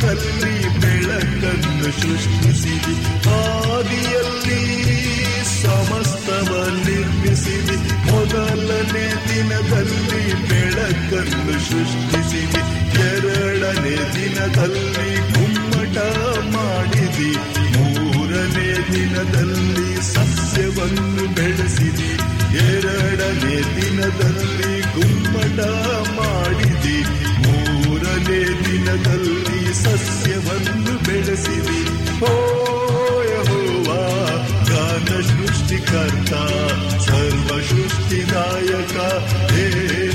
Kalli सर्वसृष्टिकर्ता ृष्टिकर्ता हे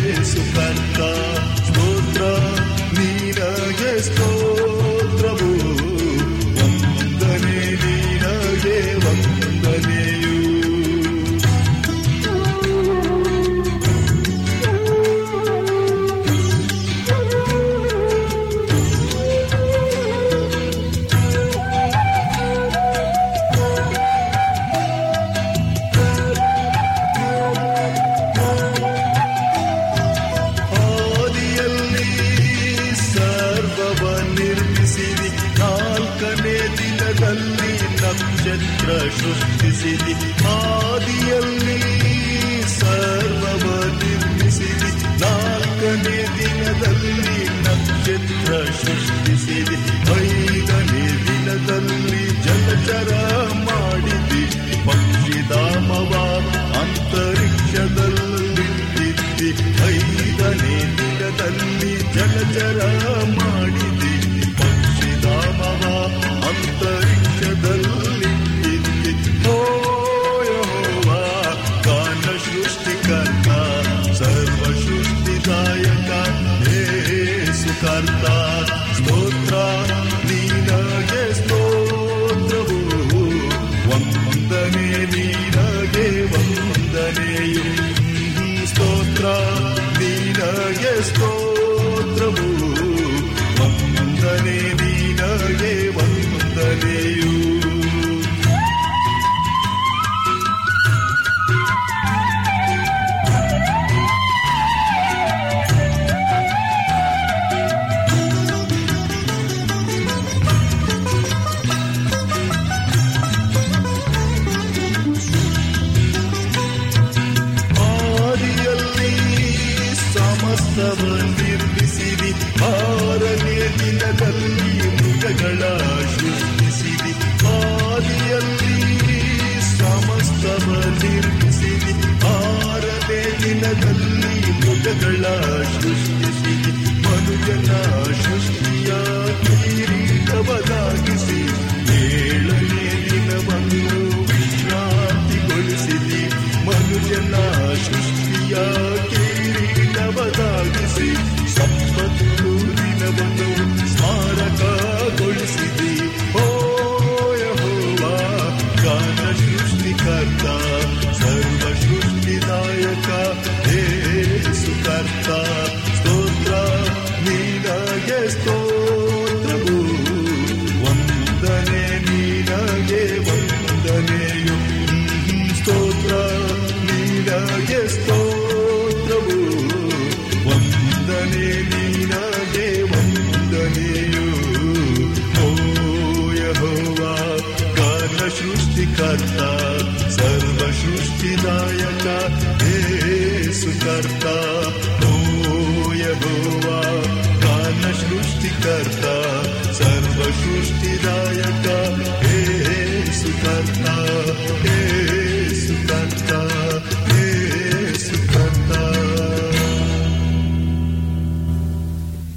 city.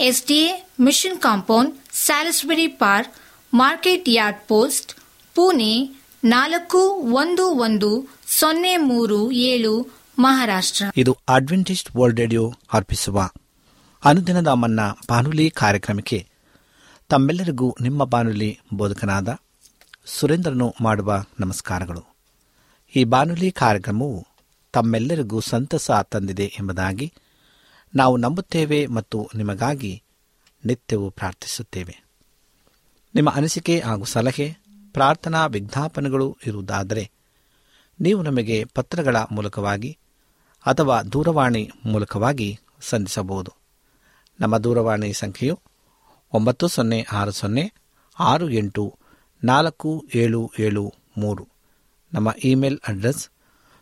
SDA Mission Compound, Salisbury Park, Market Yard Post, Pune ನಾಲ್ಕು ಒಂದು ಒಂದು ಸೊನ್ನೆ ಮೂರು ಏಳು ಮಹಾರಾಷ್ಟ್ರ. ಇದು ಅಡ್ವೆಂಟಿಸ್ಟ್ ವರ್ಲ್ಡ್ ರೇಡಿಯೋ ಅರ್ಪಿಸುವ ಅನುದಿನದ ಮನ್ನ ಬಾನುಲಿ ಕಾರ್ಯಕ್ರಮಕ್ಕೆ ತಮ್ಮೆಲ್ಲರಿಗೂ ನಿಮ್ಮ ಬಾನುಲಿ ಬೋಧಕನಾದ ಸುರೇಂದ್ರನು ಮಾಡುವ ನಮಸ್ಕಾರಗಳು. ಈ ಬಾನುಲಿ ಕಾರ್ಯಕ್ರಮವು ತಮ್ಮೆಲ್ಲರಿಗೂ ಸಂತಸ ತಂದಿದೆ ಎಂಬುದಾಗಿ ನಾವು ನಂಬುತ್ತೇವೆ ಮತ್ತು ನಿಮಗಾಗಿ ನಿತ್ಯವೂ ಪ್ರಾರ್ಥಿಸುತ್ತೇವೆ. ನಿಮ್ಮ ಅನಿಸಿಕೆ ಹಾಗೂ ಸಲಹೆ, ಪ್ರಾರ್ಥನಾ ವಿಜ್ಞಾಪನೆಗಳು ಇರುವುದಾದರೆ ನೀವು ನಮಗೆ ಪತ್ರಗಳ ಮೂಲಕವಾಗಿ ಅಥವಾ ದೂರವಾಣಿ ಮೂಲಕವಾಗಿ ಸಂಧಿಸಬಹುದು. ನಮ್ಮ ದೂರವಾಣಿ ಸಂಖ್ಯೆಯು ಒಂಬತ್ತು ಸೊನ್ನೆ ಆರು ಸೊನ್ನೆ ಆರು ಎಂಟು ನಾಲ್ಕು ಏಳು ಏಳು ಮೂರು. ನಮ್ಮ email address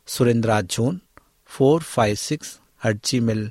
Surendra John four five six at Gmail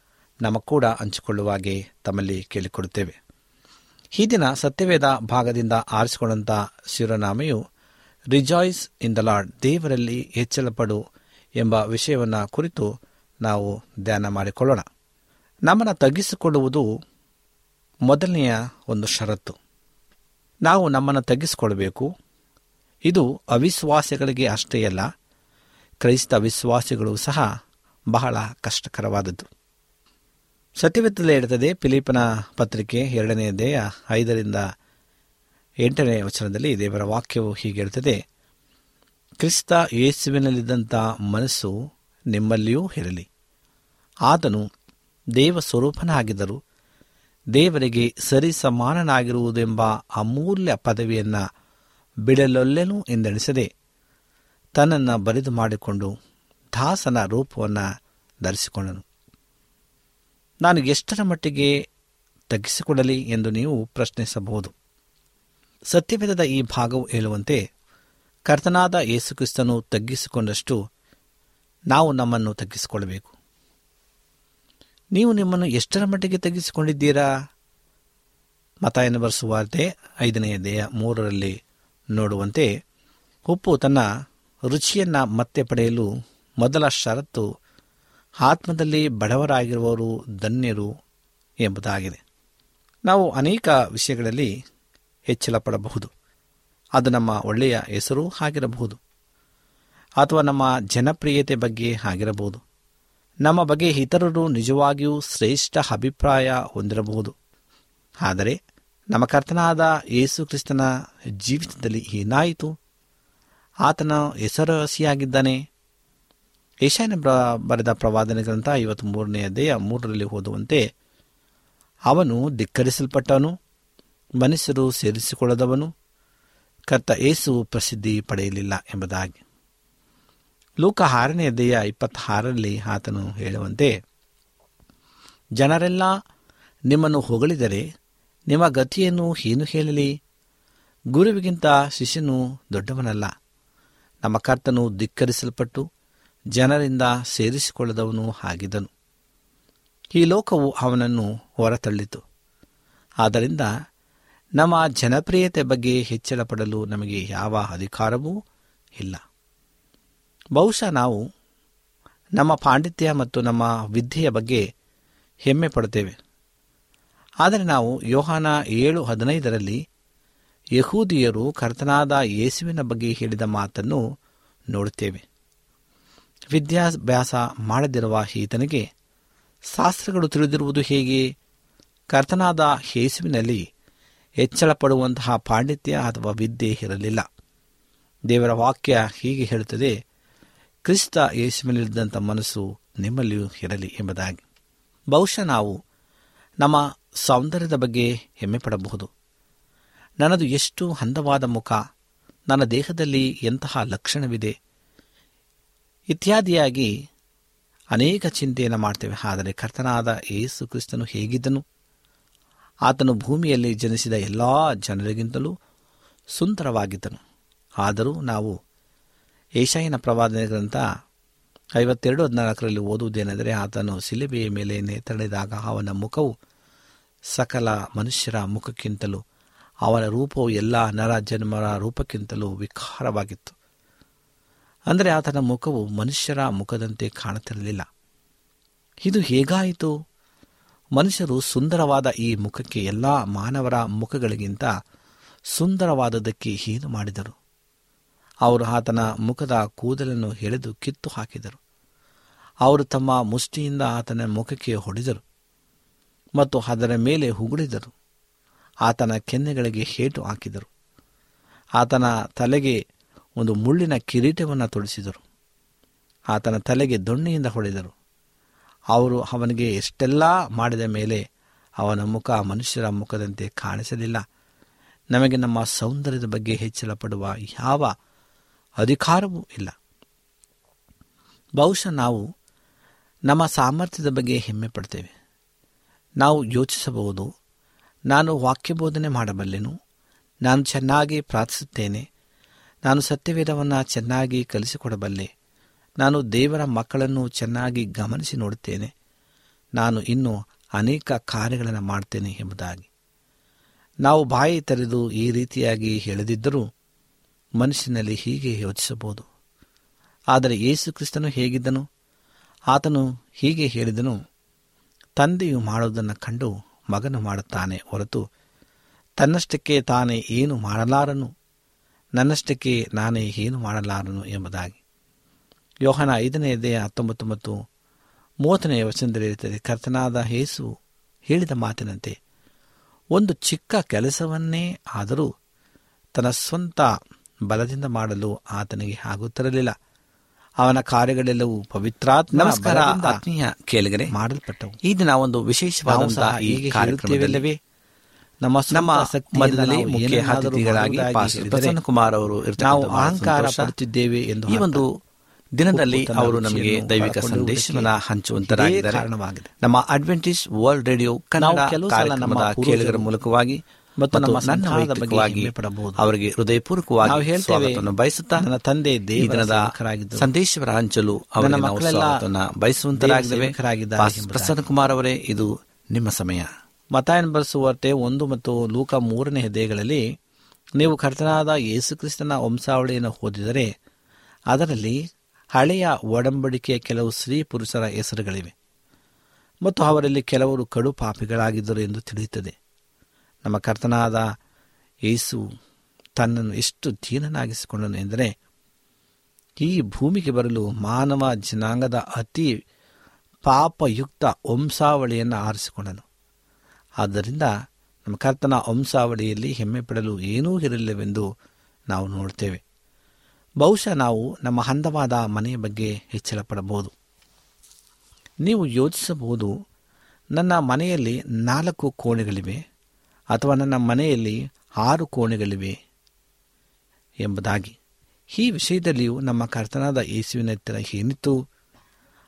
ನಮ್ಮ ಕೂಡ ಹಂಚಿಕೊಳ್ಳುವಾಗೆ ತಮ್ಮಲ್ಲಿ ಕೇಳಿಕೊಡುತ್ತೇವೆ. ಈ ದಿನ ಸತ್ಯವೇದ ಭಾಗದಿಂದ ಆರಿಸಿಕೊಂಡಂಥ ಶಿವನಾಮೆಯು ರಿಜಾಯ್ಸ್ ಇನ್ ದ ಲಾರ್ಡ್, ದೇವರಲ್ಲಿ ಹೆಚ್ಚಳಪಡು ಎಂಬ ವಿಷಯವನ್ನು ಕುರಿತು ನಾವು ಧ್ಯಾನ ಮಾಡಿಕೊಳ್ಳೋಣ. ನಮ್ಮನ್ನು ತಗ್ಗಿಸಿಕೊಳ್ಳುವುದು ಮೊದಲನೆಯ ಒಂದು ಷರತ್ತು. ನಾವು ನಮ್ಮನ್ನು ತಗ್ಗಿಸಿಕೊಳ್ಳಬೇಕು. ಇದು ಅವಿಶ್ವಾಸಿಗಳಿಗೆ ಅಷ್ಟೇ ಅಲ್ಲ, ಕ್ರೈಸ್ತ ವಿಶ್ವಾಸಿಗಳು ಸಹ ಬಹಳ ಕಷ್ಟಕರವಾದದ್ದು. ಸತ್ಯವೇತ್ತಲೇ ಇರುತ್ತದೆ ಫಿಲಿಪನ ಪತ್ರಿಕೆ ಎರಡನೇ ದೇಹ ಐದರಿಂದ ಎಂಟನೇ ವಚನದಲ್ಲಿ ದೇವರ ವಾಕ್ಯವು ಹೀಗೆ ಹೇಳ್ತದೆ, ಕ್ರಿಸ್ತ ಯೇಸುವಿನಲ್ಲಿದ್ದಂಥ ಮನಸ್ಸು ನಿಮ್ಮಲ್ಲಿಯೂ ಇರಲಿ. ಆತನು ದೇವ ಸ್ವರೂಪನಾಗಿದ್ದರು ದೇವರಿಗೆ ಸರಿಸಮಾನನಾಗಿರುವುದೆಂಬ ಅಮೂಲ್ಯ ಪದವಿಯನ್ನು ಬಿಡಲೊಲ್ಲೆನು ಎಂದೆಣಿಸದೆ, ತನ್ನನ್ನು ಬರಿದು ಮಾಡಿಕೊಂಡು ದಾಸನ ರೂಪವನ್ನು ಧರಿಸಿಕೊಂಡನು. ನಾನು ಎಷ್ಟರ ಮಟ್ಟಿಗೆ ತಗ್ಗಿಸಿಕೊಡಲಿ ಎಂದು ನೀವು ಪ್ರಶ್ನಿಸಬಹುದು. ಸತ್ಯವೇದದ ಈ ಭಾಗವು ಹೇಳುವಂತೆ, ಕರ್ತನಾದ ಯೇಸುಕ್ರಿಸ್ತನು ತಗ್ಗಿಸಿಕೊಂಡಷ್ಟು ನಾವು ನಮ್ಮನ್ನು ತಗ್ಗಿಸಿಕೊಳ್ಳಬೇಕು. ನೀವು ನಿಮ್ಮನ್ನು ಎಷ್ಟರ ಮಟ್ಟಿಗೆ ತಗ್ಗಿಸಿಕೊಂಡಿದ್ದೀರಾ? ಮತಾಯನ ಬರೆಸುವಾರ್ತೆ ಐದನೆಯ ದೇಹ ಮೂರರಲ್ಲಿ ನೋಡುವಂತೆ, ಉಪ್ಪು ತನ್ನ ರುಚಿಯನ್ನು ಮತ್ತೆ ಪಡೆಯಲು ಮೊದಲ ಷರತ್ತು ಆತ್ಮದಲ್ಲಿ ಬಡವರಾಗಿರುವವರು ಧನ್ಯರು ಎಂಬುದಾಗಿದೆ. ನಾವು ಅನೇಕ ವಿಷಯಗಳಲ್ಲಿ ಹೆಚ್ಚಳ ಪಡಬಹುದು ಅದು ನಮ್ಮ ಒಳ್ಳೆಯ ಹೆಸರು ಆಗಿರಬಹುದು. ಅಥವಾ ನಮ್ಮ ಜನಪ್ರಿಯತೆ ಬಗ್ಗೆ ಆಗಿರಬಹುದು. ನಮ್ಮ ಬಗ್ಗೆ ಇತರರು ನಿಜವಾಗಿಯೂ ಶ್ರೇಷ್ಠ ಅಭಿಪ್ರಾಯ ಹೊಂದಿರಬಹುದು. ಆದರೆ ನಮ್ಮ ಕರ್ತನಾದ ಯೇಸು ಕ್ರಿಸ್ತನ ಜೀವಿತದಲ್ಲಿ ಏನಾಯಿತು? ಆತನ ಹೆಸರುವಾಸಿಯಾಗಿದ್ದಾನೆ ಏಷಾಯನ ಬ್ರ- ಬರೆದ ಪ್ರವಾದನ ಗ್ರಂಥ ಐವತ್ತ್ ಮೂರನೇ ಅಧ್ಯಾಯ ಮೂರರಲ್ಲಿ ಓದುವಂತೆ, ಅವನು ಧಿಕ್ಕರಿಸಲ್ಪಟ್ಟವನು, ಮನುಷ್ಯರು ಸೇರಿಸಿಕೊಳ್ಳದವನು, ಕರ್ತ ಏಸು ಪ್ರಸಿದ್ಧಿ ಪಡೆಯಲಿಲ್ಲ ಎಂಬುದಾಗಿ. ಲೋಕ ಆರನೇ ಅಧ್ಯಾಯ ಇಪ್ಪತ್ತಾರರಲ್ಲಿ ಆತನು ಹೇಳುವಂತೆ, ಜನರೆಲ್ಲ ನಿಮ್ಮನ್ನು ಹೊಗಳಿದರೆ ನಿಮ್ಮ ಗತಿಯನ್ನು ಏನು ಹೇಳಲಿ? ಗುರುವಿಗಿಂತ ಶಿಷ್ಯನು ದೊಡ್ಡವನಲ್ಲ. ನಮ್ಮ ಕರ್ತನು ಧಿಕ್ಕರಿಸಲ್ಪಟ್ಟು ಜನರಿಂದ ಸೇರಿಸಿಕೊಳ್ಳದವನು ಆಗಿದ್ದನು ಈ ಲೋಕವು ಅವನನ್ನು ಹೊರತಳ್ಳಿತು. ಆದ್ದರಿಂದ ನಮ್ಮ ಜನಪ್ರಿಯತೆ ಬಗ್ಗೆ ಹೆಚ್ಚಳ ಪಡಲು ನಮಗೆ ಯಾವ ಅಧಿಕಾರವೂ ಇಲ್ಲ. ಬಹುಶಃ ನಾವು ನಮ್ಮ ಪಾಂಡಿತ್ಯ ಮತ್ತು ನಮ್ಮ ವಿದ್ಯೆಯ ಬಗ್ಗೆ ಹೆಮ್ಮೆ ಪಡುತ್ತೇವೆ. ಆದರೆ ನಾವು ಯೋಹಾನ ಏಳು ಹದಿನೈದರಲ್ಲಿ ಯಹೂದಿಯರು ಕರ್ತನಾದ ಯೇಸುವಿನ ಬಗ್ಗೆ ಹೇಳಿದ ಮಾತನ್ನು ನೋಡುತ್ತೇವೆ. ವಿದ್ಯಾಭ್ಯಾಸ ಮಾಡದಿರುವ ಈತನಿಗೆ ಶಾಸ್ತ್ರಗಳು ತಿಳಿದಿರುವುದು ಹೇಗೆ? ಕರ್ತನಾದ ಯೇಸುವಿನಲ್ಲಿ ಹೆಚ್ಚಳಪಡುವಂತಹ ಪಾಂಡಿತ್ಯ ಅಥವಾ ವಿದ್ಯೆ ಇರಲಿಲ್ಲ. ದೇವರ ವಾಕ್ಯ ಹೀಗೆ ಹೇಳುತ್ತದೆ, ಕ್ರಿಸ್ತ ಯೇಸುವಿನಲ್ಲಿದ್ದಂಥ ಮನಸ್ಸು ನಿಮ್ಮಲ್ಲಿಯೂ ಇರಲಿ ಎಂಬುದಾಗಿ. ಬಹುಶಃ ನಾವು ನಮ್ಮ ಸೌಂದರ್ಯದ ಬಗ್ಗೆ ಹೆಮ್ಮೆ ಪಡಬಹುದು ನನ್ನದು ಎಷ್ಟು ಅಂದವಾದ ಮುಖ, ನನ್ನ ದೇಹದಲ್ಲಿ ಎಂತಹ ಲಕ್ಷಣವಿದೆ ಇತ್ಯಾದಿಯಾಗಿ ಅನೇಕ ಚಿಂತೆಯನ್ನು ಮಾಡ್ತೇವೆ. ಆದರೆ ಕರ್ತನಾದ ಯೇಸು ಕ್ರಿಸ್ತನು ಹೇಗಿದ್ದನು? ಆತನು ಭೂಮಿಯಲ್ಲಿ ಜನಿಸಿದ ಎಲ್ಲ ಜನರಿಗಿಂತಲೂ ಸುಂದರವಾಗಿದ್ದನು. ಆದರೂ ನಾವು ಏಷಾಯಿನ ಪ್ರವಾದನೆ ಗ್ರಂಥ ಐವತ್ತೆರಡು ಹದಿನಾಲ್ಕರಲ್ಲಿ ಓದುವುದೇನೆಂದರೆ ಆತನು ಸಿಲಿಬೆಯ ಮೇಲೆ ನೇತರಳಿದಾಗ ಅವನ ಮುಖವು ಸಕಲ ಮನುಷ್ಯರ ಮುಖಕ್ಕಿಂತಲೂ ಅವನ ರೂಪವು ಎಲ್ಲ ನರ ಜನ್ಮರ ರೂಪಕ್ಕಿಂತಲೂ ವಿಕಾರವಾಗಿತ್ತು. ಅಂದರೆ ಆತನ ಮುಖವು ಮನುಷ್ಯರ ಮುಖದಂತೆ ಕಾಣುತ್ತಿರಲಿಲ್ಲ. ಇದು ಹೇಗಾಯಿತು? ಮನುಷ್ಯರು ಸುಂದರವಾದ ಈ ಮುಖಕ್ಕೆ ಎಲ್ಲ ಮಾನವರ ಮುಖಗಳಿಗಿಂತ ಸುಂದರವಾದದಕ್ಕೆ ಏನು ಮಾಡಿದರು. ಅವರು ಆತನ ಮುಖದ ಕೂದಲನ್ನು ಎಳೆದು ಕಿತ್ತು ಹಾಕಿದರು. ಅವರು ತಮ್ಮ ಮುಷ್ಟಿಯಿಂದ ಆತನ ಮುಖಕ್ಕೆ ಹೊಡೆದರು ಮತ್ತು ಅದರ ಮೇಲೆ ಹುಗುಳಿದರು ಆತನ ಕೆನ್ನೆಗಳಿಗೆ ಹೇಟು ಹಾಕಿದರು. ಆತನ ತಲೆಗೆ ಒಂದು ಮುಳ್ಳಿನ ಕಿರೀಟವನ್ನು ತೊಡಿಸಿದರು. ಆತನ ತಲೆಗೆ ದೊಣ್ಣೆಯಿಂದ ಹೊಡೆದರು. ಅವರು ಅವನಿಗೆ ಎಷ್ಟೆಲ್ಲ ಮಾಡಿದ ಮೇಲೆ ಅವನ ಮುಖ ಮನುಷ್ಯರ ಮುಖದಂತೆ ಕಾಣಿಸಲಿಲ್ಲ. ನಮಗೆ ನಮ್ಮ ಸೌಂದರ್ಯದ ಬಗ್ಗೆ ಹೆಚ್ಚಳ ಪಡುವ ಯಾವ ಅಧಿಕಾರವೂ ಇಲ್ಲ. ಬಹುಶಃ ನಾವು ನಮ್ಮ ಸಾಮರ್ಥ್ಯದ ಬಗ್ಗೆ ಹೆಮ್ಮೆ ಪಡ್ತೇವೆ. ನಾವು ಯೋಚಿಸಬಹುದು, ನಾನು ವಾಕ್ಯಬೋಧನೆ ಮಾಡಬಲ್ಲೆನು, ನಾನು ಚೆನ್ನಾಗಿ ಪ್ರಾರ್ಥಿಸುತ್ತೇನೆ ನಾನು ಸತ್ಯವೇದವನ್ನು ಚೆನ್ನಾಗಿ ಕಲಿಸಿಕೊಡಬಲ್ಲೆ. ನಾನು ದೇವರ ಮಕ್ಕಳನ್ನು ಚೆನ್ನಾಗಿ ಗಮನಿಸಿ ನೋಡುತ್ತೇನೆ. ನಾನು ಇನ್ನೂ ಅನೇಕ ಕಾರ್ಯಗಳನ್ನು ಮಾಡ್ತೇನೆ ಎಂಬುದಾಗಿ. ನಾವು ಬಾಯಿ ತೆರೆದು ಈ ರೀತಿಯಾಗಿ ಹೇಳದಿದ್ದರೂ ಮನುಷ್ಯನಲ್ಲಿ ಹೀಗೆ ಯೋಚಿಸಬಹುದು. ಆದರೆ ಯೇಸು ಕ್ರಿಸ್ತನು ಹೇಗಿದ್ದನು? ಆತನು ಹೀಗೆ ಹೇಳಿದನು, ತಂದೆಯು ಮಾಡುವುದನ್ನು ಕಂಡು ಮಗನು ಮಾಡುತ್ತಾನೆ ಹೊರತು ತನ್ನಷ್ಟಕ್ಕೆ ತಾನೇ ಏನು ಮಾಡಲಾರನು? ನನ್ನಷ್ಟಕ್ಕೆ ನಾನೇ ಏನು ಮಾಡಲಾರನು ಎಂಬುದಾಗಿ. ಯೋಹನ ಐದನೇ ದೇ ಹತ್ತೊಂಬತ್ತು ಮತ್ತು ಮೂವತ್ತನೇ ವಚನದಲ್ಲಿರುತ್ತದೆ ಕರ್ತನಾದ ಯೇಸು ಹೇಳಿದ ಮಾತಿನಂತೆ ಒಂದು ಚಿಕ್ಕ ಕೆಲಸವನ್ನೇ ಆದರೂ ತನ್ನ ಸ್ವಂತ ಬಲದಿಂದ ಮಾಡಲು ಆತನಿಗೆ ಆಗುತ್ತಿರಲಿಲ್ಲ ಅವನ ಕಾರ್ಯಗಳೆಲ್ಲವೂ ಪವಿತ್ರಾತ್ಮ ಆತ್ಮೀಯ ಕೇಳಿಗರೆ. ಮಾಡಲ್ಪಟ್ಟವು. ಈ ದಿನ ಒಂದು ಈ ವಿಶೇಷವಾದಂತಹ ನಮ್ಮ ನಮ್ಮ ಮಧ್ಯದಲ್ಲಿ ಮುಖ್ಯ ಅತಿಥಿಗಳಾಗಿ ಪ್ರಸನ್ನ ಕುಮಾರ್ ಅವರು ನಾವು ಅಹಂಕಾರ ಪಡುತ್ತಿದ್ದೇವೆ ಎಂದು ಈ ಒಂದು ದಿನದಲ್ಲಿ ಅವರು ನಮಗೆ ದೈವಿಕ ಸಂದೇಶವನ್ನ ಹಂಚುವಂತರಾಗಿದ್ದಾರೆ ಕಾರಣವಾಗಿದೆ. ನಮ್ಮ ಅಡ್ವೆಂಟೇಜ್ ವರ್ಲ್ಡ್ ರೇಡಿಯೋ ಕನ್ನಡ ನಮ್ಮ ಕಾರ್ಯಕ್ರಮದ ಪೂರ್ವಜರು ಮೂಲಕವಾಗಿ ಮತ್ತು ನಮ್ಮ ನನ್ನ ವೈಯಕ್ತಿಕವಾಗಿ ಪಡಬಹುದು. ಅವರಿಗೆ ಹೃದಯಪೂರ್ವಕವಾಗಿ ನಾವು ಹೇಳ್ತೇವೆ, ಬಯಸುತ್ತಾ ನನ್ನ ತಂದೆ ದಿನದ. ಸಂದೇಶವರ ಹಂಚಲು ಅವರ ಮಕ್ಕಳೆಲ್ಲ ಬಯಸುವಂತರಾಗಿದ್ದೇವೆ. ಪ್ರಸನ್ನ ಕುಮಾರ್ ಅವರೇ ಇದು ನಿಮ್ಮ ಸಮಯ ಮತಾಯನ ಬರೆಸುವಾರ್ತೆ ಒಂದು ಮತ್ತು ಲೂಕ ಮೂರನೇ ಹೆದೆಗಳಲ್ಲಿ ನೀವು ಕರ್ತನಾದ ಯೇಸುಕ್ರಿಸ್ತನ ವಂಶಾವಳಿಯನ್ನು ಓದಿದರೆ, ಅದರಲ್ಲಿ ಹಳೆಯ ಒಡಂಬಡಿಕೆಯ ಕೆಲವು ಸ್ತ್ರೀ ಪುರುಷರ ಹೆಸರುಗಳಿವೆ. ಮತ್ತು ಅವರಲ್ಲಿ ಕೆಲವರು ಕಡು ಪಾಪಿಗಳಾಗಿದ್ದರು ಎಂದು ತಿಳಿಯುತ್ತದೆ. ನಮ್ಮ ಕರ್ತನಾದ ಯೇಸು ತನ್ನನ್ನು ಎಷ್ಟು ದೀನನಾಗಿಸಿಕೊಂಡನು ಎಂದರೆ, ಈ ಭೂಮಿಗೆ ಬರಲು ಮಾನವ ಜನಾಂಗದ ಅತಿ ಪಾಪಯುಕ್ತ ವಂಶಾವಳಿಯನ್ನು ಆರಿಸಿಕೊಂಡನು. ಆದ್ದರಿಂದ ನಮ್ಮ ಕರ್ತನ ವಂಶಾವಳಿಯಲ್ಲಿ ಹೆಮ್ಮೆ ಪಡಲು ಏನೂ ಇರಲಿಲ್ಲವೆಂದು ನಾವು ನೋಡ್ತೇವೆ. ಬಹುಶಃ ನಾವು ನಮ್ಮ ಹಂದವಾದ ಮನೆಯ ಬಗ್ಗೆ ಹೆಚ್ಚಳ ಪಡಬಹುದು ನೀವು ಯೋಚಿಸಬಹುದು, ನನ್ನ ಮನೆಯಲ್ಲಿ ನಾಲ್ಕು ಕೋಣೆಗಳಿವೆ ಅಥವಾ ನನ್ನ ಮನೆಯಲ್ಲಿ ಆರು ಕೋಣೆಗಳಿವೆ ಎಂಬುದಾಗಿ. ಈ ವಿಷಯದಲ್ಲಿಯೂ ನಮ್ಮ ಕರ್ತನಾದ ಯೇಸುವಿನ ಹತ್ತಿರ ಏನಿತ್ತು?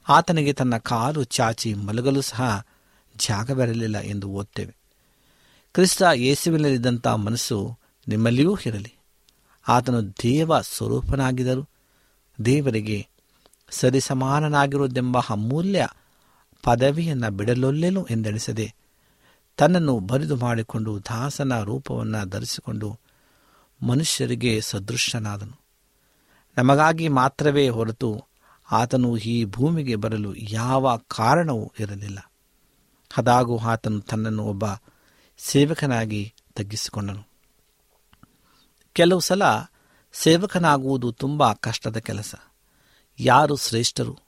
ಆತನಿಗೆ ತನ್ನ ಕಾಲು ಚಾಚಿ ಮಲಗಲು ಸಹ ಜಾಗವಿರಲಿಲ್ಲ ಎಂದು ಓದ್ತೇವೆ. ಕ್ರಿಸ್ತ ಯೇಸುವಿನಲ್ಲಿದ್ದಂಥ ಮನಸ್ಸು ನಿಮ್ಮಲ್ಲಿಯೂ ಇರಲಿ. ಆತನು ದೇವ ಸ್ವರೂಪನಾಗಿದ್ದರು ದೇವರಿಗೆ ಸರಿಸಮಾನನಾಗಿರುವುದೆಂಬ ಅಮೂಲ್ಯ ಪದವಿಯನ್ನು ಬಿಡಲೊಲ್ಲೆನು ಎಂದೆಣಿಸದೆ ತನ್ನನ್ನು ಬರಿದು ಮಾಡಿಕೊಂಡು ದಾಸನ ರೂಪವನ್ನು ಧರಿಸಿಕೊಂಡು ಮನುಷ್ಯರಿಗೆ ಸದೃಶ್ಯನಾದನು ನಮಗಾಗಿ ಮಾತ್ರವೇ ಹೊರತು ಆತನು ಈ ಭೂಮಿಗೆ ಬರಲು ಯಾವ ಕಾರಣವೂ ಇರಲಿಲ್ಲ. ಅದಾಗೂ ಆತನು ತನ್ನನ್ನು ಒಬ್ಬ ಸೇವಕನಾಗಿ ತಗ್ಗಿಸಿಕೊಂಡನು. ಕೆಲವು ಸಲ ಸೇವಕನಾಗುವುದು ತುಂಬ ಕಷ್ಟದ ಕೆಲಸ. ಯಾರು ಶ್ರೇಷ್ಠರು?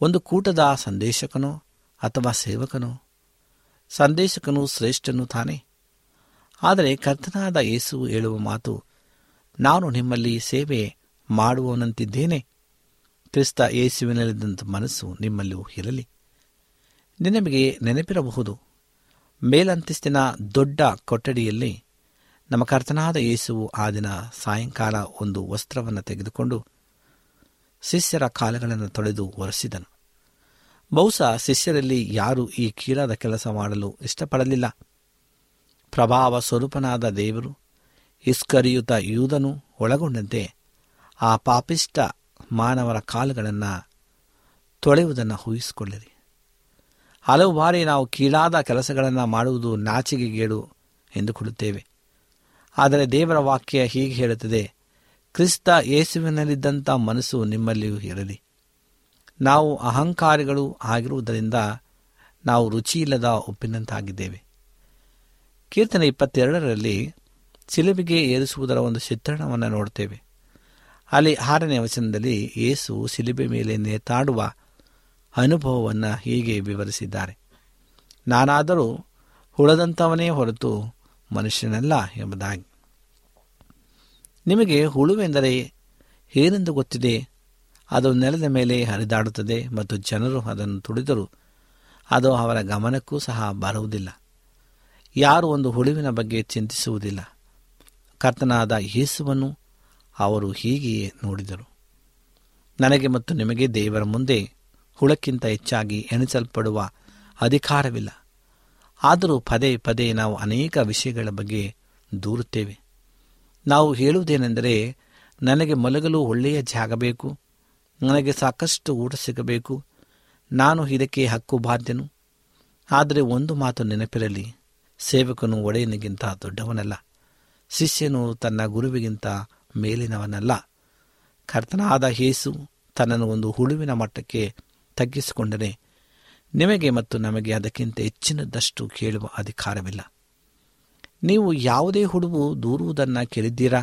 ಒಂದು ಕೂಟದ ಸಂದೇಶಕನೋ ಅಥವಾ ಸೇವಕನೋ? ಸಂದೇಶಕನು ಶ್ರೇಷ್ಠನು ತಾನೇ. ಆದರೆ ಕರ್ತನಾದ ಯೇಸು ಹೇಳುವ ಮಾತು, ನಾನು ನಿಮ್ಮಲ್ಲಿ ಸೇವೆ ಮಾಡುವವನಂತಿದ್ದೇನೆ. ಕ್ರಿಸ್ತ ಯೇಸುವಿನಲ್ಲಿದ್ದಂಥ ಮನಸ್ಸು ನಿಮ್ಮಲ್ಲಿಯೂ ಇರಲಿ ನಿನಗೆ ನೆನಪಿರಬಹುದು. ಮೇಲಂತಿಸ್ತಿನ ದೊಡ್ಡ ಕೊಠಡಿಯಲ್ಲಿ ನಮ್ಮ ಕರ್ತನಾದ ಯೇಸುವು ಆ ದಿನ ಸಾಯಂಕಾಲ ಒಂದು ವಸ್ತ್ರವನ್ನು ತೆಗೆದುಕೊಂಡು ಶಿಷ್ಯರ ಕಾಲಗಳನ್ನು ತೊಳೆದು ಒರೆಸಿದನು. ಬಹುಶಃ ಶಿಷ್ಯರಲ್ಲಿ ಯಾರೂ ಈ ಕೀಳಾದ ಕೆಲಸ ಮಾಡಲು ಇಷ್ಟಪಡಲಿಲ್ಲ. ಪ್ರಭಾವ ಸ್ವರೂಪನಾದ ದೇವರು ಇಸ್ಕರಿಯುತ ಯೂದನು ಒಳಗೊಂಡಂತೆ ಆ ಪಾಪಿಷ್ಟ ಮಾನವರ ಕಾಲುಗಳನ್ನು ತೊಳೆಯುವುದನ್ನು ಊಹಿಸಿಕೊಳ್ಳಿರಿ. ಹಲವು ಬಾರಿ ನಾವು ಕೀಳಾದ ಕೆಲಸಗಳನ್ನು ಮಾಡುವುದು ನಾಚಿಕೆಗೇಡು ಎಂದುಕೊಳ್ಳುತ್ತೇವೆ ಆದರೆ ದೇವರ ವಾಕ್ಯ ಹೀಗೆ ಹೇಳುತ್ತದೆ, ಕ್ರಿಸ್ತ ಯೇಸುವಿನಲ್ಲಿದ್ದಂಥ ಮನಸ್ಸು ನಿಮ್ಮಲ್ಲಿಯೂ ಇರಲಿ. ನಾವು ಅಹಂಕಾರಿಗಳು ಆಗಿರುವುದರಿಂದ ನಾವು ರುಚಿಯಿಲ್ಲದ ಉಪ್ಪಿನಂತಾಗಿದ್ದೇವೆ ಕೀರ್ತನೆ ಇಪ್ಪತ್ತೆರಡರಲ್ಲಿ ಸಿಲುಬಿಗೆ ಏರಿಸುವುದರ ಒಂದು ಚಿತ್ರಣವನ್ನು ನೋಡ್ತೇವೆ. ಅಲ್ಲಿ ಆರನೇ ವಚನದಲ್ಲಿ ಯೇಸು ಸಿಲುಬೆ ಮೇಲೆ ನೇತಾಡುವ ಅನುಭವವನ್ನು ಹೀಗೆ ವಿವರಿಸಿದ್ದಾರೆ. ನಾನಾದರೂ ಹುಳದಂಥವನೇ ಹೊರತು ಮನುಷ್ಯನಲ್ಲ ಎಂಬುದಾಗಿ. ನಿಮಗೆ ಹುಳುವೆಂದರೆ ಏನೆಂದು ಗೊತ್ತಿದೆ? ಅದು ನೆಲದ ಮೇಲೆ ಹರಿದಾಡುತ್ತದೆ ಮತ್ತು ಜನರು ಅದನ್ನು ತುಳಿದರೂ. ಅದು ಅವರ ಗಮನಕ್ಕೂ ಸಹ ಬರುವುದಿಲ್ಲ. ಯಾರು ಒಂದು ಹುಳುವಿನ ಬಗ್ಗೆ ಚಿಂತಿಸುವುದಿಲ್ಲ. ಕರ್ತನಾದ ಯೇಸುವನ್ನು ಅವರು ಹೀಗೆಯೇ ನೋಡಿದರು. ನನಗೆ ಮತ್ತು ನಿಮಗೆ ದೇವರ ಮುಂದೆ ಹುಳಕ್ಕಿಂತ ಹೆಚ್ಚಾಗಿ ಎಣಿಸಲ್ಪಡುವ ಅಧಿಕಾರವಿಲ್ಲ. ಆದರೂ ಪದೇ ಪದೇ ನಾವು ಅನೇಕ ವಿಷಯಗಳ ಬಗ್ಗೆ ದೂರುತ್ತೇವೆ. ನಾವು ಹೇಳುವುದೇನೆಂದರೆ, ನನಗೆ ಮಲಗಲು ಒಳ್ಳೆಯ ಜಾಗ ಬೇಕು, ನನಗೆ ಸಾಕಷ್ಟು ಊಟ ಸಿಗಬೇಕು, ನಾನು ಇದಕ್ಕೆ ಹಕ್ಕು ಬಾಧ್ಯನು ಆದರೆ ಒಂದು ಮಾತು ನೆನಪಿರಲಿ, ಸೇವಕನು ಒಡೆಯನಿಗಿಂತ ದೊಡ್ಡವನಲ್ಲ, ಶಿಷ್ಯನು ತನ್ನ ಗುರುವಿಗಿಂತ ಮೇಲಿನವನಲ್ಲ. ಕರ್ತನಾದ ಯೇಸು ತನ್ನನ್ನು ಒಂದು ಹುಳುವಿನ ಮಟ್ಟಕ್ಕೆ ತಗ್ಗಿಸಿಕೊಂಡರೆ ನಿಮಗೆ ಮತ್ತು ನಮಗೆ ಅದಕ್ಕಿಂತ ಹೆಚ್ಚಿನದಷ್ಟು ಕೇಳುವ ಅಧಿಕಾರವಿಲ್ಲ. ನೀವು ಯಾವುದೇ ಹುಡುಗು ದೂರುವುದನ್ನು ಕೇಳಿದ್ದೀರಾ?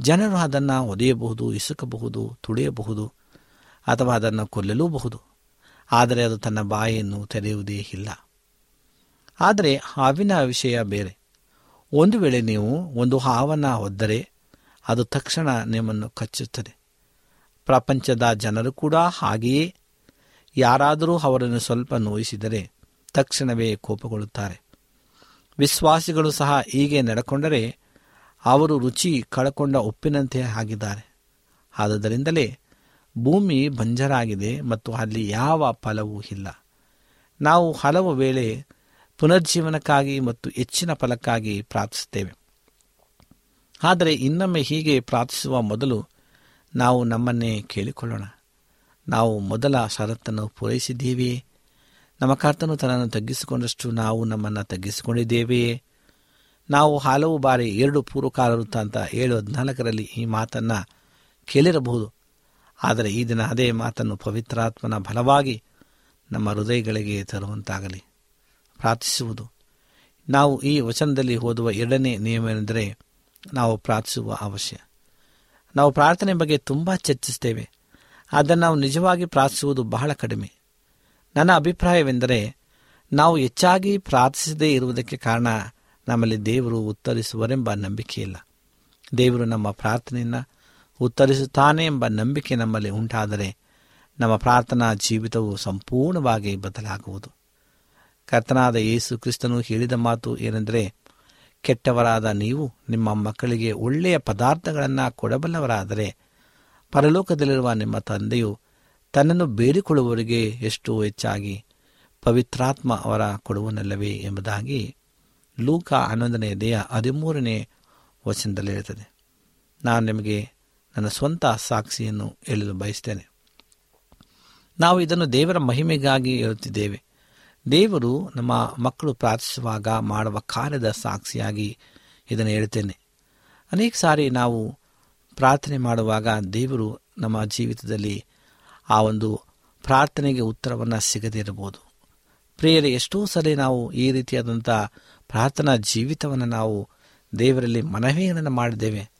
ಜನರು ಅದನ್ನು ಒದೆಯಬಹುದು, ಇಸುಕಬಹುದು, ತುಳಿಯಬಹುದು ಅಥವಾ ಅದನ್ನು ಕೊಲ್ಲಲೂಬಹುದು. ಆದರೆ ಅದು ತನ್ನ ಬಾಯಿಯನ್ನು ತೆರೆಯುವುದೇ ಇಲ್ಲ. ಆದರೆ ಹಾವಿನ ವಿಷಯ ಬೇರೆ. ಒಂದು ವೇಳೆ ನೀವು ಒಂದು ಹಾವನ್ನು ಒದ್ದರೆ ಅದು ತಕ್ಷಣ ನಿಮ್ಮನ್ನು ಕಚ್ಚುತ್ತದೆ. ಪ್ರಪಂಚದ ಜನರು ಕೂಡ ಹಾಗೆಯೇ ಯಾರಾದರೂ ಅವರನ್ನು ಸ್ವಲ್ಪ ನೋಯಿಸಿದರೆ ತಕ್ಷಣವೇ ಕೋಪಗೊಳ್ಳುತ್ತಾರೆ. ವಿಶ್ವಾಸಿಗಳು ಸಹ ಹೀಗೆ ನಡೆಕೊಂಡರೆ ಅವರು ರುಚಿ ಕಳಕೊಂಡ ಉಪ್ಪಿನಂತೆ ಆಗಿದ್ದಾರೆ. ಆದುದರಿಂದಲೇ ಭೂಮಿ ಬಂಜರಾಗಿದೆ ಮತ್ತು ಅಲ್ಲಿ ಯಾವ ಫಲವೂ ಇಲ್ಲ. ನಾವು ಹಲವು ವೇಳೆ ಪುನರ್ಜೀವನಕ್ಕಾಗಿ ಮತ್ತು ಹೆಚ್ಚಿನ ಫಲಕ್ಕಾಗಿ ಪ್ರಾರ್ಥಿಸುತ್ತೇವೆ. ಆದರೆ ಇನ್ನೊಮ್ಮೆ ಹೀಗೆ ಪ್ರಾರ್ಥಿಸುವ ಮೊದಲು ನಾವು ನಮ್ಮನ್ನೇ ಕೇಳಿಕೊಳ್ಳೋಣ. ನಾವು ಮೊದಲ ಷರತ್ತನ್ನು ಪೂರೈಸಿದ್ದೇವೆಯೇ ನಮ್ಮ ಕರ್ತನು ತನ್ನನ್ನು ತಗ್ಗಿಸಿಕೊಂಡಷ್ಟು ನಾವು ನಮ್ಮನ್ನು ತಗ್ಗಿಸಿಕೊಂಡಿದ್ದೇವೆಯೇ ನಾವು ಹಲವು ಬಾರಿ ಎರಡು ಪೂರ್ವಕಾಲ ವೃತ್ತ ಅಂತ ಏಳು ಹದಿನಾಲ್ಕರಲ್ಲಿ ಈ ಮಾತನ್ನು ಕೇಳಿರಬಹುದು. ಆದರೆ ಈ ದಿನ ಅದೇ ಮಾತನ್ನು ಪವಿತ್ರಾತ್ಮನ ಬಲವಾಗಿ ನಮ್ಮ ಹೃದಯಗಳಿಗೆ ತರುವಂತಾಗಲಿ. ಪ್ರಾರ್ಥಿಸುವುದು. ನಾವು ಈ ವಚನದಲ್ಲಿ ಓದುವ ಎರಡನೇ ನಿಯಮವೆಂದರೆ ನಾವು ಪ್ರಾರ್ಥಿಸುವ ಅವಶ್ಯ. ನಾವು ಪ್ರಾರ್ಥನೆ ಬಗ್ಗೆ ತುಂಬ ಚರ್ಚಿಸ್ತೇವೆ. ಅದನ್ನು ನಾವು ನಿಜವಾಗಿ ಪ್ರಾರ್ಥಿಸುವುದು ಬಹಳ ಕಡಿಮೆ. ನನ್ನ ಅಭಿಪ್ರಾಯವೆಂದರೆ, ನಾವು ಹೆಚ್ಚಾಗಿ ಪ್ರಾರ್ಥಿಸದೇ ಇರುವುದಕ್ಕೆ ಕಾರಣ ನಮ್ಮಲ್ಲಿ ದೇವರು ಉತ್ತರಿಸುವರೆಂಬ ನಂಬಿಕೆ ಇಲ್ಲ. ದೇವರು ನಮ್ಮ ಪ್ರಾರ್ಥನೆಯನ್ನು ಉತ್ತರಿಸುತ್ತಾನೆ ಎಂಬ ನಂಬಿಕೆ ನಮ್ಮಲ್ಲಿ ಉಂಟಾದರೆ, ನಮ್ಮ ಪ್ರಾರ್ಥನಾ ಜೀವಿತವು ಸಂಪೂರ್ಣವಾಗಿ ಬದಲಾಗುವುದು. ಕರ್ತನಾದ ಯೇಸು ಕ್ರಿಸ್ತನು ಹೇಳಿದ ಮಾತು ಏನೆಂದರೆ, ಕೆಟ್ಟವರಾದ ನೀವು ನಿಮ್ಮ ಮಕ್ಕಳಿಗೆ ಒಳ್ಳೆಯ ಪದಾರ್ಥಗಳನ್ನು ಕೊಡಬಲ್ಲವರಾದರೆ ಪರಲೋಕದಲ್ಲಿರುವ ನಿಮ್ಮ ತಂದೆಯು ತನ್ನನ್ನು ಬೇಡಿಕೊಳ್ಳುವವರಿಗೆ ಎಷ್ಟು ಹೆಚ್ಚಾಗಿ ಪವಿತ್ರಾತ್ಮ ಅವರ ಕೊಡುವನಲ್ಲವೇ ಎಂಬುದಾಗಿ ಲೂಕ ಹನ್ನೊಂದನೇ ದೇಹ ಹದಿಮೂರನೇ ವಚನದಲ್ಲಿ ಹೇಳ್ತದೆ. ನಾನು ನಿಮಗೆ ನನ್ನ ಸ್ವಂತ ಸಾಕ್ಷಿಯನ್ನು ಹೇಳಲು ಬಯಸ್ತೇನೆ. ನಾವು ಇದನ್ನು ದೇವರ ಮಹಿಮೆಗಾಗಿ ಹೇಳುತ್ತಿದ್ದೇವೆ. ದೇವರು ನಮ್ಮ ಮಕ್ಕಳು ಪ್ರಾರ್ಥಿಸುವಾಗ ಮಾಡುವ ಕಾರ್ಯದ ಸಾಕ್ಷಿಯಾಗಿ ಇದನ್ನು ಹೇಳ್ತೇನೆ ಅನೇಕ ಸಾರಿ ನಾವು ಪ್ರಾರ್ಥನೆ ಮಾಡುವಾಗ ದೇವರು ನಮ್ಮ ಜೀವಿತದಲ್ಲಿ ಆ ಒಂದು ಪ್ರಾರ್ಥನೆಗೆ ಉತ್ತರವನ್ನು ಸಿಗದೇ ಇರಬಹುದು ಪ್ರಿಯರೇ, ಎಷ್ಟೋ ಸಲ ನಾವು ಈ ರೀತಿಯಾದಂಥ ಪ್ರಾರ್ಥನಾ ಜೀವಿತವನ್ನು ನಾವು ದೇವರಲ್ಲಿ ಮನವಿಯನ್ನು ಮಾಡಿದ್ದೇವೆ.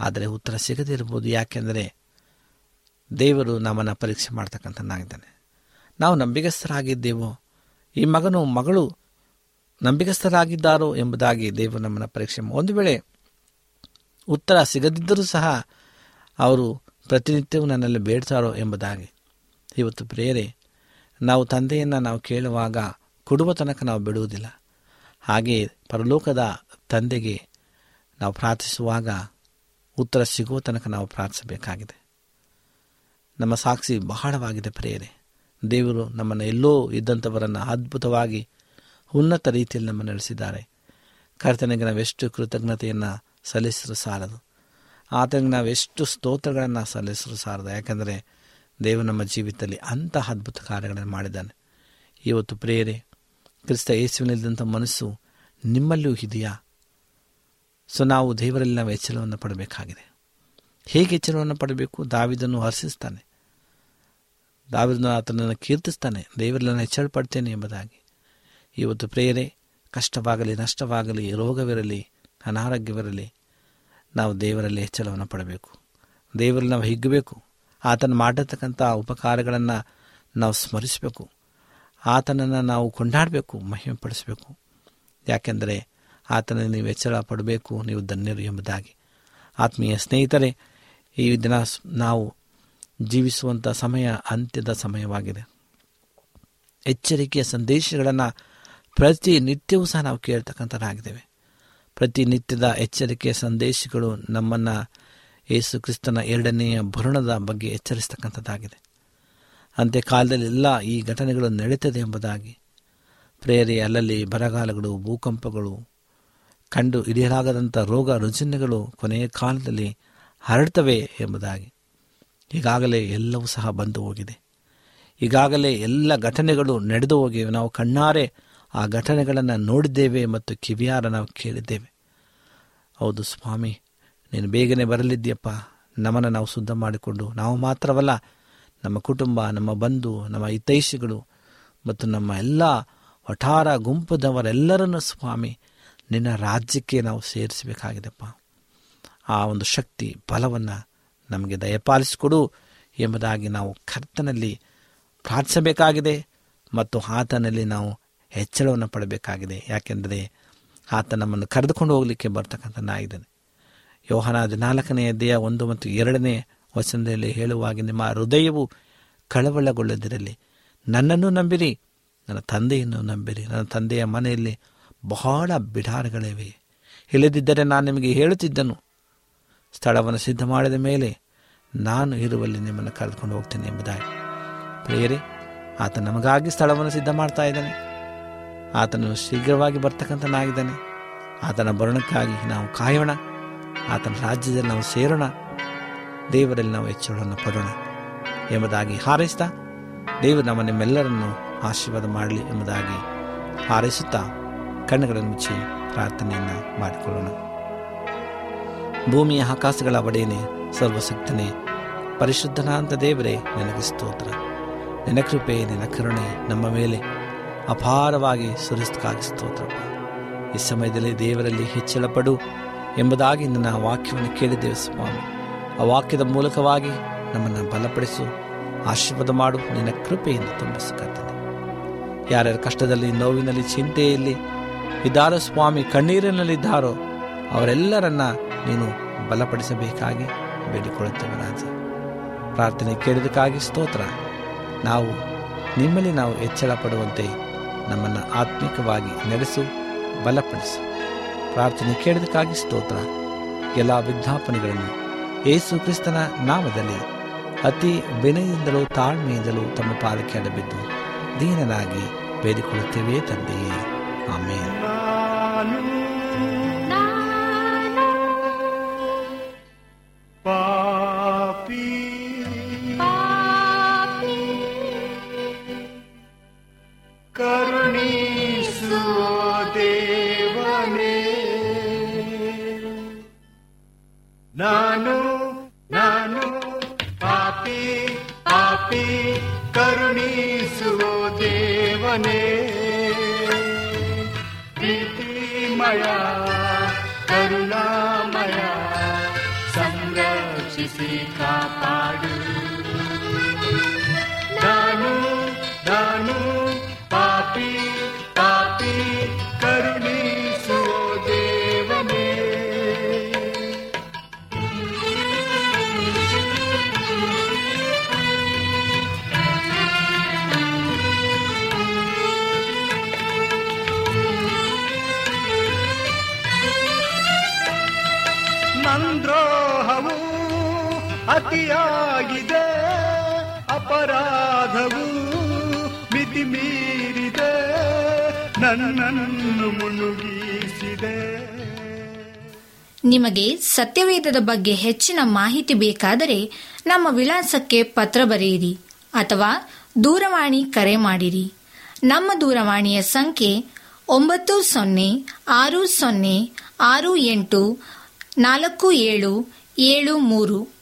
ಆದರೆ ಉತ್ತರ ಸಿಗದೇ ಇರಬಹುದು ಯಾಕೆಂದರೆ ದೇವರು ನಮ್ಮನ್ನು ಪರೀಕ್ಷೆ ಮಾಡ್ತಕ್ಕಂಥನಾಗಿದ್ದಾನೆ ನಾವು ನಂಬಿಗಸ್ಥರಾಗಿದ್ದೇವೋ, ಈ ಮಗನು ಮಗಳು ನಂಬಿಗಸ್ಥರಾಗಿದ್ದಾರೋ ಎಂಬುದಾಗಿ ದೇವರು ನಮ್ಮನ್ನು ಪರೀಕ್ಷೆ ಒಂದು ವೇಳೆ ಉತ್ತರ ಸಿಗದಿದ್ದರೂ ಸಹ ಅವರು ಪ್ರತಿನಿತ್ಯವೂ ನನ್ನಲ್ಲಿ ಬೇಡ್ತಾರೋ ಎಂಬುದಾಗಿ. ಇವತ್ತು ಪ್ರೇರೆ, ನಾವು ತಂದೆಯನ್ನು ನಾವು ಕೇಳುವಾಗ ಕೊಡುವ ತನಕ ನಾವು ಬಿಡುವುದಿಲ್ಲ. ಹಾಗೆಯೇ ಪರಲೋಕದ ತಂದೆಗೆ ನಾವು ಪ್ರಾರ್ಥಿಸುವಾಗ ಉತ್ತರ ಸಿಗುವ ತನಕ ನಾವು ಪ್ರಾರ್ಥಿಸಬೇಕಾಗಿದೆ. ನಮ್ಮ ಸಾಕ್ಷಿ ಬಹಳವಾಗಿದೆ ಪ್ರೇರೆ. ದೇವರು ನಮ್ಮನ್ನು ಎಲ್ಲೋ ಇದ್ದಂಥವರನ್ನು ಅದ್ಭುತವಾಗಿ ಉನ್ನತ ರೀತಿಯಲ್ಲಿ ನಮ್ಮನ್ನು ನಡೆಸಿದ್ದಾರೆ. ಕರ್ತನೆಗೆ ನಾವೆಷ್ಟು ಕೃತಜ್ಞತೆಯನ್ನು ಸಲ್ಲಿಸಲು ಸಾಲದು. ಆತನಿಗೆ ಎಷ್ಟು ಸ್ತೋತ್ರಗಳನ್ನು ಸಲ್ಲಿಸಲು ಸಾಲದು. ಯಾಕಂದರೆ ದೇವರು ನಮ್ಮ ಜೀವಿತದಲ್ಲಿ ಅಂತಹ ಅದ್ಭುತ ಕಾರ್ಯಗಳನ್ನು ಮಾಡಿದ್ದಾನೆ. ಇವತ್ತು ಪ್ರೇರೆ ಕ್ರಿಸ್ತ ಯೇಸುವಿನಲ್ಲಿದ್ದಂಥ ಮನಸ್ಸು ನಿಮ್ಮಲ್ಲೂ ಇದೆಯಾ ಸೊ ನಾವು ದೇವರಲ್ಲಿ ನಾವು ಎಚ್ಚರವನ್ನು ಪಡಬೇಕಾಗಿದೆ. ಹೇಗೆ ಎಚ್ಚರವನ್ನು ಪಡಬೇಕು? ದಾವಿದನ್ನು ಹರ್ಷಿಸ್ತಾನೆ. ದಾವಿದನ್ನು ಆತನನ್ನು ಕೀರ್ತಿಸ್ತಾನೆ. ದೇವರಲ್ಲಿ ನಾನು ಎಚ್ಚರ ಪಡ್ತೇನೆ ಎಂಬುದಾಗಿ. ಇವತ್ತು ಪ್ರೇರೆ ಕಷ್ಟವಾಗಲಿ, ನಷ್ಟವಾಗಲಿ, ರೋಗವಿರಲಿ ಅನಾರೋಗ್ಯವಿರಲಿ, ನಾವು ದೇವರಲ್ಲಿ ಹೆಚ್ಚಳವನ್ನು ಪಡಬೇಕು. ದೇವರಲ್ಲಿ ನಾವು ಹಿಗ್ಗಬೇಕು. ಆತನ ಮಾಡಿರ್ತಕ್ಕಂಥ ಉಪಕಾರಗಳನ್ನು ನಾವು ಸ್ಮರಿಸಬೇಕು. ಆತನನ್ನು ನಾವು ಕೊಂಡಾಡಬೇಕು ಮಹಿಮೆ ಪಡಿಸಬೇಕು ಯಾಕೆಂದರೆ ಆತನ ನೀವು ಹೆಚ್ಚಳ ಪಡಬೇಕು, ನೀವು ಧನ್ಯರು ಎಂಬುದಾಗಿ. ಆತ್ಮೀಯ ಸ್ನೇಹಿತರೆ, ಈ ದಿನ ನಾವು ಜೀವಿಸುವಂಥ ಸಮಯ ಅಂತ್ಯದ ಸಮಯವಾಗಿದೆ. ಎಚ್ಚರಿಕೆಯ ಸಂದೇಶಗಳನ್ನು ಪ್ರತಿ ನಿತ್ಯವೂ ಸಹ ನಾವು ಕೇಳ್ತಕ್ಕಂಥದ್ದಾಗಿದ್ದೇವೆ ಪ್ರತಿನಿತ್ಯದ ಎಚ್ಚರಿಕೆಯ ಸಂದೇಶಗಳು ನಮ್ಮನ್ನು ಯೇಸು ಕ್ರಿಸ್ತನ ಎರಡನೆಯ ಭರಣದ ಬಗ್ಗೆ ಎಚ್ಚರಿಸ್ತಕ್ಕಂಥದ್ದಾಗಿದೆ. ಅಂತ್ಯಕಾಲದಲ್ಲಿ ಎಲ್ಲ ಈ ಘಟನೆಗಳು ನಡೀತದೆ ಎಂಬುದಾಗಿ. ಪ್ರೇರೆ ಅಲ್ಲಲ್ಲಿ ಬರಗಾಲಗಳು, ಭೂಕಂಪಗಳು, ಕಂಡು ಹಿಡಿಯಲಾಗದಂಥ ರೋಗ ರುಜಿನಗಳು ಕೊನೆಯ ಕಾಲದಲ್ಲಿ ಹರಡ್ತವೆ ಎಂಬುದಾಗಿ. ಈಗಾಗಲೇ ಎಲ್ಲವೂ ಸಹ ಬಂದು ಹೋಗಿದೆ. ಈಗಾಗಲೇ ಎಲ್ಲ ಘಟನೆಗಳು ನಡೆದು ಹೋಗಿವೆ. ನಾವು ಕಣ್ಣಾರೆ ಆ ಘಟನೆಗಳನ್ನು ನೋಡಿದ್ದೇವೆ ಮತ್ತು ಕಿವಿಯಾರ ನಾವು ಕೇಳಿದ್ದೇವೆ. ಹೌದು ಸ್ವಾಮಿ, ನೀನು ಬೇಗನೆ ಬರಲಿದ್ದೀಯಪ್ಪ. ನಮ್ಮನ್ನು ನಾವು ಶುದ್ಧ ಮಾಡಿಕೊಂಡು, ನಾವು ಮಾತ್ರವಲ್ಲ, ನಮ್ಮ ಕುಟುಂಬ, ನಮ್ಮ ಬಂಧು, ನಮ್ಮ ಹಿತೈಷಿಗಳು ಮತ್ತು ನಮ್ಮ ಎಲ್ಲ ಒಠಾರ ಗುಂಪದವರೆಲ್ಲರನ್ನು ಸ್ವಾಮಿ, ನಿನ್ನ ರಾಜ್ಯಕ್ಕೆ ನಾವು ಸೇರಿಸಬೇಕಾಗಿದೆಪ್ಪ. ಆ ಒಂದು ಶಕ್ತಿ, ಬಲವನ್ನು ನಮಗೆ ದಯಪಾಲಿಸಿಕೊಡು ಎಂಬುದಾಗಿ ನಾವು ಕರ್ತನಲ್ಲಿ ಪ್ರಾರ್ಥಿಸಬೇಕಾಗಿದೆ ಮತ್ತು ಆತನಲ್ಲಿ ನಾವು ಹೆಚ್ಚಳವನ್ನು ಪಡಬೇಕಾಗಿದೆ. ಯಾಕೆಂದರೆ ಆತ ನಮ್ಮನ್ನು ಕರೆದುಕೊಂಡು ಹೋಗಲಿಕ್ಕೆ ಬರ್ತಕ್ಕಂಥ ನಾಯಿದ್ದಾನೆ ಯೋಹನ ಹದಿನಾಲ್ಕನೇ ದೇಹ ಒಂದು ಮತ್ತು ಎರಡನೇ ವಚನದಲ್ಲಿ ಹೇಳುವಾಗ ನಿಮ್ಮ ಹೃದಯವು ಕಳವಳಗೊಳ್ಳದಿರಲಿ. ನನ್ನನ್ನು ನಂಬಿರಿ, ನನ್ನ ತಂದೆಯನ್ನು ನಂಬಿರಿ, ನನ್ನ ತಂದೆಯ ಮನೆಯಲ್ಲಿ ಬಹಳ ಬಿಡಾರಗಳಿವೆ. ಇಲ್ಲದಿದ್ದರೆ ನಾನು ನಿಮಗೆ ಹೇಳುತ್ತಿದ್ದನು. ಸ್ಥಳವನ್ನು ಸಿದ್ಧ ಮಾಡಿದ ಮೇಲೆ ನಾನು ಇರುವಲ್ಲಿ ನಿಮ್ಮನ್ನು ಕರೆದುಕೊಂಡು ಹೋಗ್ತೇನೆ ಎಂಬುದಾಗಿ. ಪ್ರಿಯರೇ, ಆತ ನಮಗಾಗಿ ಸ್ಥಳವನ್ನು ಸಿದ್ಧ ಮಾಡ್ತಾ ಆತನು ಶೀಘ್ರವಾಗಿ ಬರ್ತಕ್ಕಂಥನಾಗಿದ್ದಾನೆ ಆತನ ಬರಣಕ್ಕಾಗಿ ನಾವು ಕಾಯೋಣ. ಆತನ ರಾಜ್ಯದಲ್ಲಿ ನಾವು ಸೇರೋಣ. ದೇವರಲ್ಲಿ ನಾವು ಎಚ್ಚರವನ್ನು ಪಡೋಣ ಎಂಬುದಾಗಿ ಹಾರೈಸ್ತಾ ದೇವರು ನಮ್ಮ ನಿಮ್ಮೆಲ್ಲರನ್ನು ಆಶೀರ್ವಾದ ಮಾಡಲಿ ಎಂಬುದಾಗಿ ಹಾರೈಸುತ್ತಾ, ಕಣ್ಣುಗಳನ್ನು ಮುಚ್ಚಿ ಪ್ರಾರ್ಥನೆಯನ್ನು ಮಾಡಿಕೊಳ್ಳೋಣ. ಭೂಮಿಯ ಆಕಾಶಗಳ ಒಡೆಯನೆ, ಸರ್ವಶಕ್ತನೇ ಪರಿಶುದ್ಧನಾದ ದೇವರೇ, ನಿನಗೆ ಸ್ತೋತ್ರ. ನಿನ ಕೃಪೆ ನಿನ ಕರುಣೆ ನಮ್ಮ ಮೇಲೆ ಅಪಾರವಾಗಿ ಸುರಿಸ್ತಕ್ಕಾಗಿ ಸ್ತೋತ್ರಪ್ಪ ಈ ಸಮಯದಲ್ಲಿ ದೇವರಲ್ಲಿ ಹೆಚ್ಚಳ ಪಡು ಎಂಬುದಾಗಿ ನನ್ನ ವಾಕ್ಯವನ್ನು ಕೇಳಿದ್ದೇವೆ ಸ್ವಾಮಿ. ಆ ವಾಕ್ಯದ ಮೂಲಕವಾಗಿ ನಮ್ಮನ್ನು ಬಲಪಡಿಸು, ಆಶೀರ್ವಾದ ಮಾಡು, ನಿನ್ನ ಕೃಪೆಯಿಂದ ತುಂಬಿಸಕರ್ತೇನೆ ಯಾರ್ಯಾರ ಕಷ್ಟದಲ್ಲಿ, ನೋವಿನಲ್ಲಿ, ಚಿಂತೆಯಲ್ಲಿ ಇದ್ದಾರೋ ಸ್ವಾಮಿ, ಕಣ್ಣೀರಿನಲ್ಲಿದ್ದಾರೋ ಅವರೆಲ್ಲರನ್ನ ನೀನು ಬಲಪಡಿಸಬೇಕಾಗಿ ಬೇಡಿಕೊಳ್ಳುತ್ತೇವೆ ರಾಜ. ಪ್ರಾರ್ಥನೆ ಕೇಳಿದಕ್ಕಾಗಿ ಸ್ತೋತ್ರ. ನಾವು ನಿಮ್ಮಲ್ಲಿ ನಾವು ಪಡುವಂತೆ ನಮ್ಮನ್ನು ಆತ್ಮಿಕವಾಗಿ ನಡೆಸು, ಬಲಪಡಿಸು. ಪ್ರಾರ್ಥನೆ ಕೇಳಿದಕ್ಕಾಗಿ ಸ್ತೋತ್ರ. ಎಲ್ಲ ವಿಜ್ಞಾಪನೆಗಳನ್ನು ಯೇಸು ಕ್ರಿಸ್ತನ ನಾಮದಲ್ಲಿ ಅತಿ ವಿನಯದಿಂದಲೂ ತಾಳ್ಮೆಯಿಂದಲೂ ತಮ್ಮ ಪಾದಕ್ಕೆ ಅಡಬಿದ್ದು ದೀನನಾಗಿ ಬೇಡಿಕೊಳ್ಳುತ್ತೇವೆ ತಂದೆಯೇ. ಆಮೇಲೆ ಸಂರಕ್ಷಿಸಿ ಕಾಪಾಡು ನಾನು ಅತಿಯಾಗಿದೆ ಅಪರಾಧವು ಮಿತಿ ಮೀರಿದೆ ನನ್ನನ್ನು ಮುಳುಗಿಸಿದೆ. ನಿಮಗೆ ಸತ್ಯವೇದದ ಬಗ್ಗೆ ಹೆಚ್ಚಿನ ಮಾಹಿತಿ ಬೇಕಾದರೆ ನಮ್ಮ ವಿಳಾಸಕ್ಕೆ ಪತ್ರ ಬರೆಯಿರಿ ಅಥವಾ ದೂರವಾಣಿ ಕರೆ ಮಾಡಿರಿ. ನಮ್ಮ ದೂರವಾಣಿಯ ಸಂಖ್ಯೆ ಒಂಬತ್ತು ಸೊನ್ನೆ ಆರು ಸೊನ್ನೆ ಆರು ಎಂಟು ನಾಲ್ಕು ಏಳು ಏಳು ಮೂರು.